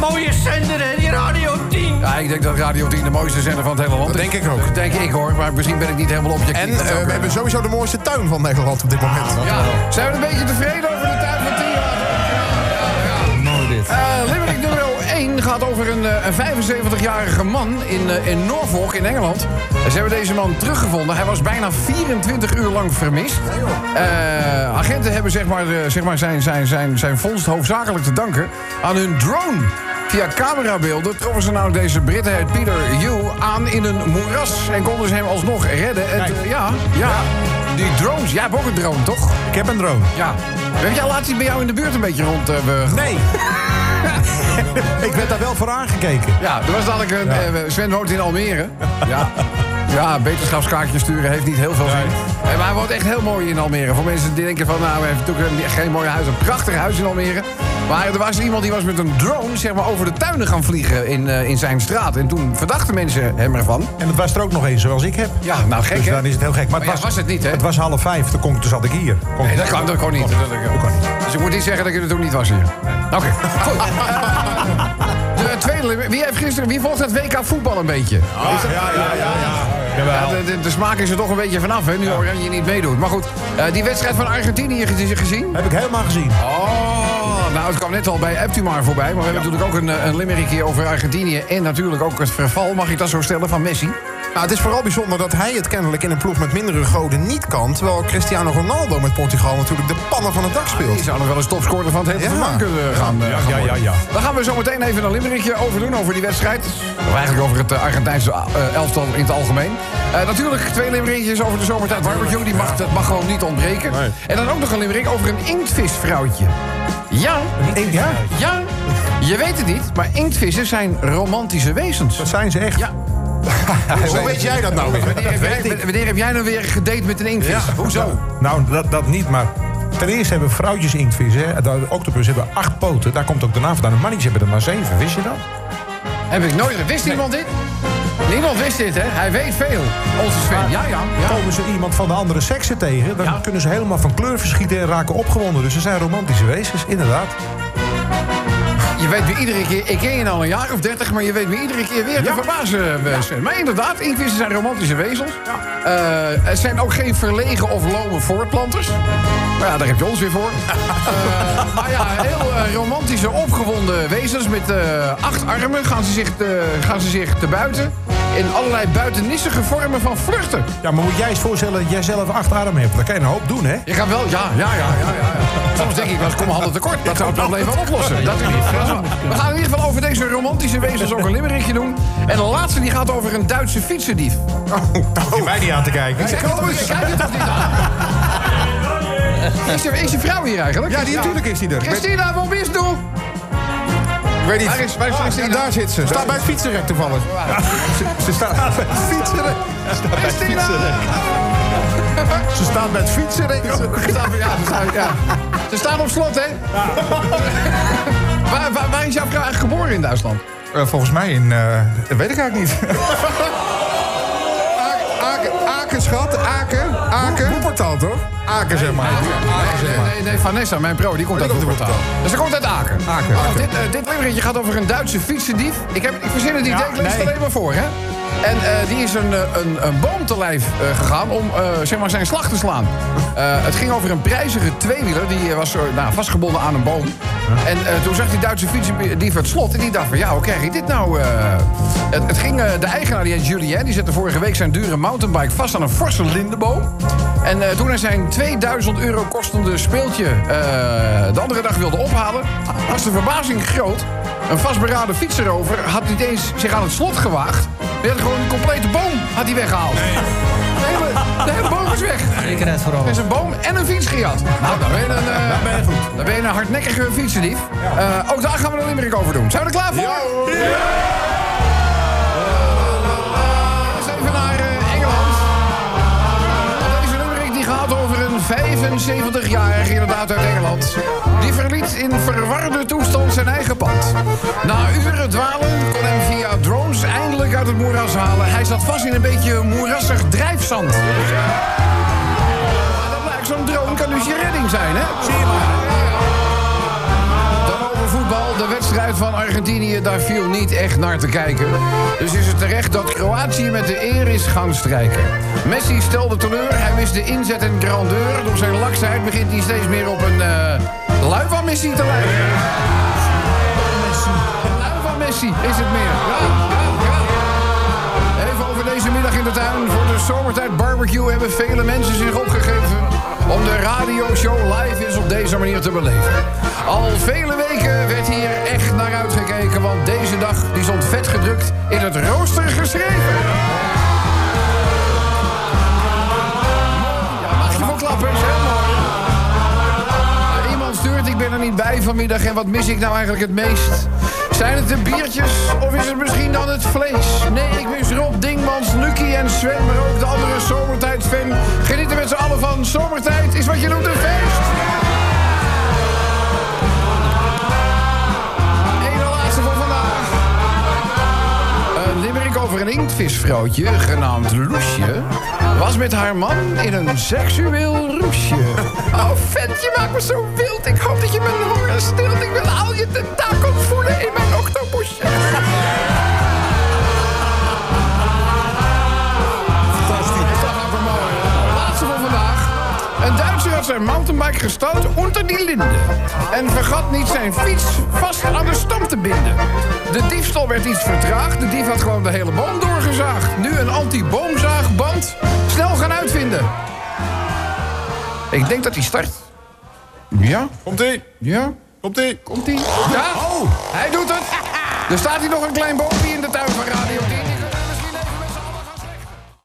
mooie zender, hè? Die Radio 10. Ja, ik denk dat Radio 10 de mooiste zender van het hele land dat is. denk ik ook. Denk ik hoor, maar misschien ben ik niet helemaal objectief. En uh, we hebben sowieso de mooiste tuin van Nederland op dit moment. Ja. Zijn we een beetje tevreden? Een, eh, een 75-jarige man in, eh, in Norfolk in Engeland. En Ze hebben deze man teruggevonden. Hij was bijna 24 uur lang vermist. Eh, agenten hebben zeg maar, eh, zeg maar zijn, zijn, zijn, zijn vondst hoofdzakelijk te danken aan hun drone. Via camerabeelden troffen ze nou deze Brit, hij heet Peter Hugh, aan in een moeras. En konden ze hem alsnog redden. Het, ja, ja, die drones. Jij hebt ook een drone, toch? Ik heb een drone. Ja. Heb jij laatst bij jou in de buurt een beetje rond? Nee. ik werd daar wel voor aangekeken. Ja, er was dadelijk een... eh, Sven woont in Almere. Ja. Ja, beterschapskaartjes sturen heeft niet heel veel zin. Eh, maar hij woont echt heel mooi in Almere. Voor mensen die denken van, nou, hij heeft natuurlijk een- geen mooi huis. Een prachtig huis in Almere. Maar er was iemand die was met een drone zeg maar, over de tuinen gaan vliegen in, eh, in zijn straat. En toen verdachten mensen hem ervan. En het was er ook nog eens zoals ik heb. Ja, nou gek Dus hè? dan is het heel gek. Maar ja, was het niet, hè? Het was half vijf, toen, kon, toen zat ik hier. Kon- Nee, dat kan, dat kon niet. Dat, dat- kan niet. Dus ik moet niet zeggen dat je er toen niet was hier. Oké, goed. De tweede, wie, heeft gisteren, wie volgt het WK voetbal een beetje? Dat- Ja, ja, ja. ja. De, de, de smaak is er toch een beetje vanaf, hè, nu Oranje niet meedoet. Maar goed, eh, die wedstrijd van Argentinië gez- gezien? Heb ik helemaal gezien. Oh, nou, het kwam net al bij Eptumar voorbij. Maar we hebben natuurlijk ook een, eh, een limerick hier over Argentinië. En natuurlijk ook het verval, mag ik dat zo stellen, van Messi. Nou, het is vooral bijzonder dat hij het kennelijk in een ploeg met mindere goden niet kan. Terwijl Cristiano Ronaldo met Portugal natuurlijk de pannen van het dak speelt. Die zou nog wel eens topscorer van het hele Ja. kunnen gaan, eh, Ja, gaan ja, ja, ja. Dan gaan we zo meteen even een limerickje over doen, over die wedstrijd. Of eigenlijk over het eh, Argentijnse elftal in het algemeen. Natuurlijk twee limerickjes over de zomertijd barbecue. Die mag, dat mag gewoon niet ontbreken. En dan ook nog een limerick over een inktvisvrouwtje. Ja, Ja, ja, je weet het niet, maar inktvissen zijn romantische wezens. dat zijn ze echt. Ja. Hoe weet jij dat nou weer? Wanneer heb, jij, wanneer heb jij nou weer gedate met een inktvis? Hoezo? Nou, dat, dat niet, maar... Ten eerste hebben vrouwtjes inktvissen, de octopus hebben acht poten. Daar komt ook de naam vandaan. De mannetjes hebben er maar zeven, wist je dat? Heb ik nooit... Wist iemand dit? Niemand wist dit, hè? Hij weet veel. Onze Sven. Ja, ja. ja. Komen ze iemand van de andere seksen tegen, dan Ja. kunnen ze helemaal van kleur verschieten en raken opgewonden. Dus ze zijn romantische wezens, inderdaad. Je weet me iedere keer... Ik ken je al een jaar of dertig, maar je weet me iedere keer weer te Ja. verbazen, eh, Sven. Maar inderdaad, inktvissen zijn romantische wezens. Eh, het zijn ook geen verlegen of lome voortplanters. Maar ja, daar heb je ons weer voor. Eh, maar ja, heel romantische, opgewonden wezens met acht armen gaan ze, zich gaan ze zich te buiten. In allerlei buitennissige vormen van vluchten. Ja, maar moet jij eens voorstellen dat jij zelf acht armen hebt? Dan kan je een hoop doen, hè? Je gaat wel, ja, ja, ja, ja, ja. Soms denk ik wel kom handen tekort. Dat zou het probleem wel oplossen. Dat is niet. Dat is. We gaan in ieder geval over deze romantische wezens ook een limerickje doen. En de laatste die gaat over een Duitse fietsendief. Hoef je mij niet aan te kijken. Zeg, oh, je kijkt het toch niet aan? Is er, is die vrouw hier eigenlijk? Ja, die, natuurlijk is die er. Ik Christina, waar bist du? Ik weet niet. Waar is, waar is Ah, Christina? daar zit ze. Staat bij het fietsenrek toevallig. Ze staat bij het fietsenrek. Ze staat bij het fietsenrek. Ze staan, ja, ze staan, ja. ze staan op slot, hè? waar, waar, waar is jouw vrouw eigenlijk geboren in Duitsland? Eh, volgens mij in... eh, dat weet ik eigenlijk niet. Aken, schat. Aken. Aken. Boeportaal, toch? Aken, zeg maar. Aken, zeg Nee, maar. nee, Vanessa, mijn pro, die komt uit die uit Dus ze komt uit Aken. Aken, Aken. Dit, eh, dit gaat over een Duitse fietsendief. Ik, heb, ik verzin het Ja, hè, ik lees het alleen maar voor, hè? En eh, die is een, eh, een, een boom te lijf eh, gegaan om zeg maar zijn slag te slaan. Het ging over een prijzige tweewieler. Die was nou, vastgebonden aan een boom. En toen zag die Duitse fietsendief het slot. En die dacht van, ja, hoe krijg ik dit nou? het, het ging, de eigenaar, die heet Julien, die zette vorige week zijn dure mountainbike vast aan een forse lindenboom. En toen hij zijn 2000 euro kostende speeltje de andere dag wilde ophalen, was de verbazing groot. Een vastberaden fietserover had niet eens zich aan het slot gewaagd. Die had gewoon een complete boom had hij weggehaald. De, hele, de hele boom is weg. Zekerheid vooral. Er is een boom en een fiets gejat. Nou, dan ben je een, eh, ben je goed. dan ben je een hardnekkige fietsendief. Eh, ook daar gaan we een limerick over doen. Zijn we er klaar voor? Ja! Eens even naar eh, Engeland. Deze limerick die gaat over een 75-jarige inderdaad uit Engeland. Die verliet in verwarde toestand zijn eigen pand. Na uren dwalen kon hem via drones het moeras halen. Hij zat vast in een beetje moerassig drijfzand. Maar dat blijkt, zo'n drone kan dus je redding zijn, hè? Zie maar. Dan over voetbal. De wedstrijd van Argentinië, daar viel niet echt naar te kijken. Dus is het terecht dat Kroatië met de eer is gaan strijken. Messi stelde teleur, hij wist de inzet en grandeur. Door zijn laksheid begint hij steeds meer op een uh, lui van Messi te lijken. Een lui van Messi is het meer. Voor de zomertijd barbecue hebben vele mensen zich opgegeven... om de radioshow live eens op deze manier te beleven. Al vele weken werd hier echt naar uitgekeken... want deze dag die stond vet gedrukt in het rooster geschreven. Ja, mag je voor mooi. Nou, Iemand stuurt, ik ben er niet bij vanmiddag... en wat mis ik nou eigenlijk het meest? Zijn het de biertjes of is het misschien dan het vlees? Nee, ik mis Rob, Dingmans, Lucky en Sven... maar ook de andere zomertijd-fan. Genieten met z'n allen van Zomertijd is wat je noemt een feest. Ene laatste voor vandaag. Een over een inktvisvrouwtje genaamd Loesje... was met haar man in een seksueel roesje. Je maakt me zo wild. Ik hoop dat je mijn honger stilt. Ik wil al je tentakels voelen in mijn octopusje. Een Duitser had zijn mountainbike gestald onder die linde. En vergat niet zijn fiets vast aan de stam te binden. De diefstal werd iets vertraagd. De dief had gewoon de hele boom doorgezaagd. Nu een anti-boomzaagband. Snel gaan uitvinden. Ik denk dat hij start. Ja? Komt-ie. Ja? Komt-ie. Komt hij? Ja? Hij doet het. Er staat hier nog een klein boompje in de tuin van Radio 10.